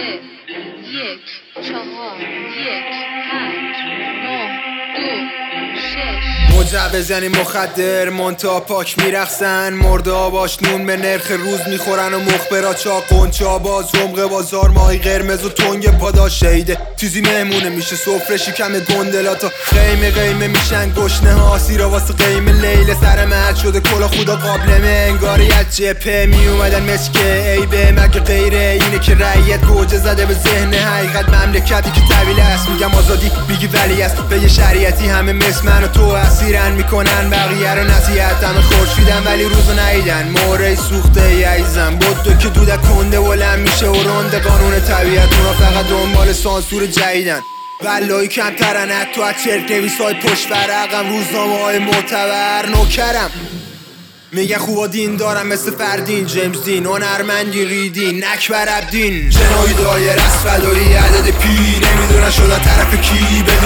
سه یک چهار یک مجوز یعنی مخدر مونتا پاک میرخسن مرده آباش نون به نرخ روز می‌خورن و مخبرا چا قنچا باز رمق بازار ماهی قرمز و تنگ پاداش شهیده چیزی مهمونه میشه سفره شکم گندلاتا قیمه قیمه میشن گشنه ها. سیرا واسه قیمه لیل سر مرد شده کلا خدا قابلمه انگاری از جپه میومدن مسکه. ای به مگه غیره؟ اینه که رعیت گوجه زده به ذهن حقیقت. مملکتی که طویل است میگم آزادی میگی ولی است. به یه شریعتی همه مثل من و تو اسیرن می‌کنن بقیه رو نصیحت همه خورشیدن ولی روزو نیدن موره سوخته یعیزم بدو که دودک کنده بلند میشه و رنده قانون طبیعت اونا فقط دنبال سانسور جدیدن. ولایی کمترن حتی از چرک نویس های پشت ورقم روزنامه های معتبر. نوکرم. میگه خوبا دین دارم مثل فردین جیمز دین هنرمندی ریدین نکبر عبدین. جنایی دایر از فدایی عدد پی. نمی‌دونن شدن طرف کی بدون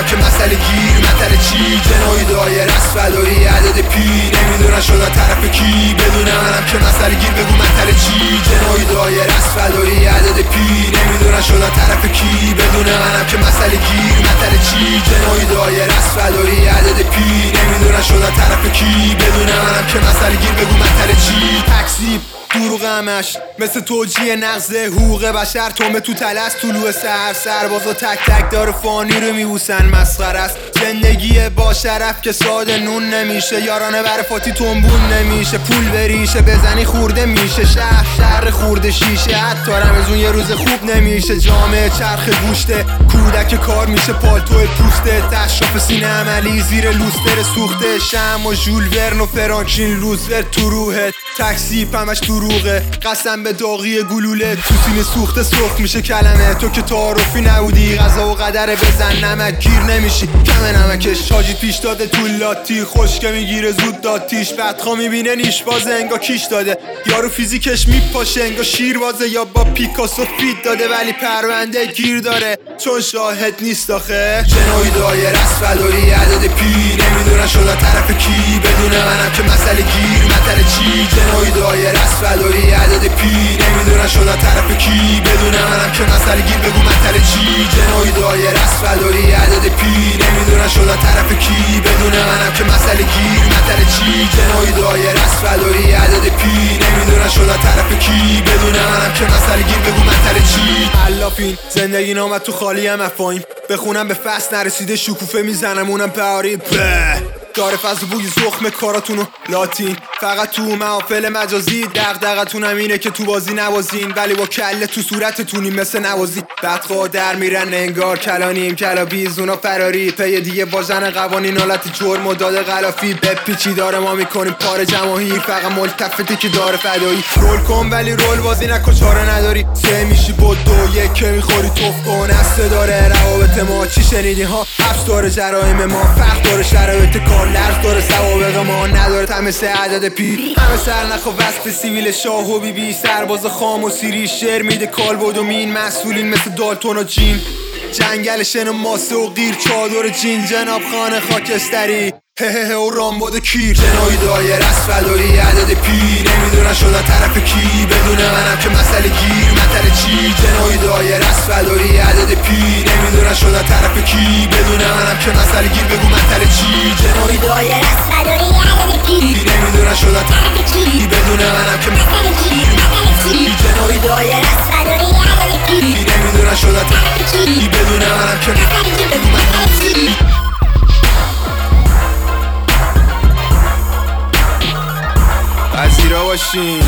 منم که مسئله گیر مطل چی؟ جنایی دایر از فدایی عدد پی. نمی‌دونن شدن طرف کی. بدون منم که مسئله گیر بگو مطل چی؟ جنایی دایر از فدایی عدد پی. نمی‌دونن شدن طرف کی. بدون منم که مسئله گیر مطل چی؟ جنایی دایر از فدایی عدد پی. نمی‌دونن شدن طرف کی. بدون منم که مسئله گیر بگو مطل چی؟ تکسیب دروغ همش. مثل توجیه نقض حقوق بشر تومه تو تلس طلوع سر سربازا تک تک داره فانی رو میبوسن. مسخر است. زندگی با شرف که ساده نون نمیشه. یارانه بر فاتی تنبون نمیشه. پول بریشه بزنی خورده میشه. شهر شهر خورده شیشه. حتی رمزون یه روز خوب نمیشه. جامعه چرخ گوشته. کودک کار میشه. پالتو پوسته. تشراف سینه عملی زیر لوستر سوخته. شم و ژول ورن و فرانکشین لوزر تو روحت تاکسی همش دروغه قسم به داغی گلوله. تو سینه سوخته سرخ میشه. کلمه تو که تعارفی نبودی. غذا و قدر بزن. نمک گیر نمیشی. کم نمکش. شاجی پیش داده تو لاتی. خشکه می‌گیره زود داتیش. بدخوا می‌بینه نیش بازه انگا کیش داده. یارو فیزیکش میپاشه انگا شیر بازه. یا با پیکاسو فیت داده ولی پرونده گیر داره. چون شاهد نیست آخه. جنایی دایر فدایی عدد پی نمی‌دونن شده طرف کی. بدون منم که مسئله گیر. مطل چی؟ جنایی دایر از عدد پی نمی‌دونن شده طرف کی. بدون منم که مسئله گیر بگو مطل چی. جنایی دایر از فدایی عدد پی نمی‌دونن شده طرف کی. بدون منم که مسئله گیر مطل چی. جنایی دایر از فدایی عدد پی نمی‌دونن شده طرف کی. بدون منم که مسئله گیر بگو مطل چی. علافین زندگی نامد تو خالی هم افایم. بخونم به فصل نرسیده شکوفه می‌زنم اونم بهاری به. داره فضل بوی زخم کاراتونو لاتین. فقط تو محافل مجازی دغدغتونم اینه که تو بازی نوازین. ولی با کله تو صورتتونی مثل نوازی. بدخوا در میرن انگار کلانیم. کلا بیزونا فراری. پی دیگه واژن قوانین حالت جرم و داده غلافی. بپیچی داره ما می‌کنیم. پار جماهیر فقط ملتفتی که داره فدایی. رول کن ولی رول بازی نکن. چاره نداری. سه میشی بود دو یک که می‌خوری. توف کن. داره روابط ما. چی شنیدی ها؟ داره جرایم ما. فرق داره شرایط کار. لرز داره سوابق ما نداره تمس عدد پی. همه سر نخوا وصف سیویل شاه و بی بی سرباز خام و سیری شعر میده کال بود و مین. مسئولین مثل دالتون و جین. جنگل شن و ماسه و غیر چادر جین. جناب خانه خاکستری. هه و رامباد کیر. جنایی دایر از فدایی عدد پی. نمی‌دونن شدن طرف کی. بدون منم که مسئله گیر مطل چی؟ جنایی دایر از فدایی عدد پی. نمی‌دونن شدن طرف کی. بدون منم که مسئله گیر بگو مطل چی؟ دایر از فدایی عدد پی نمی‌دونن شدن طرف کی بدون منم که مسئله گیر مطل چی جنایی دایر از فدایی عدد پی نمی‌دونن شدن طرف کی بدون منم که گیر بگو مطل چی پذیرا باشین.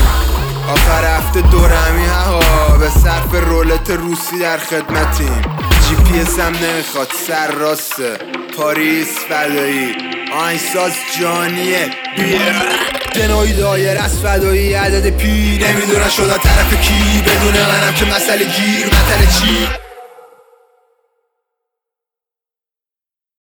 آخر هفته دورمی ها به صرف رولت روسی در خدمتیم. جی پی هم نمی‌خواد سر راسته پاریس فدایی. آینساز جانیه. جنایی دایر از فدایی عدد پی. نمی‌دونن شدن طرف کی. بدون منم که مسئله گیر مطل چی؟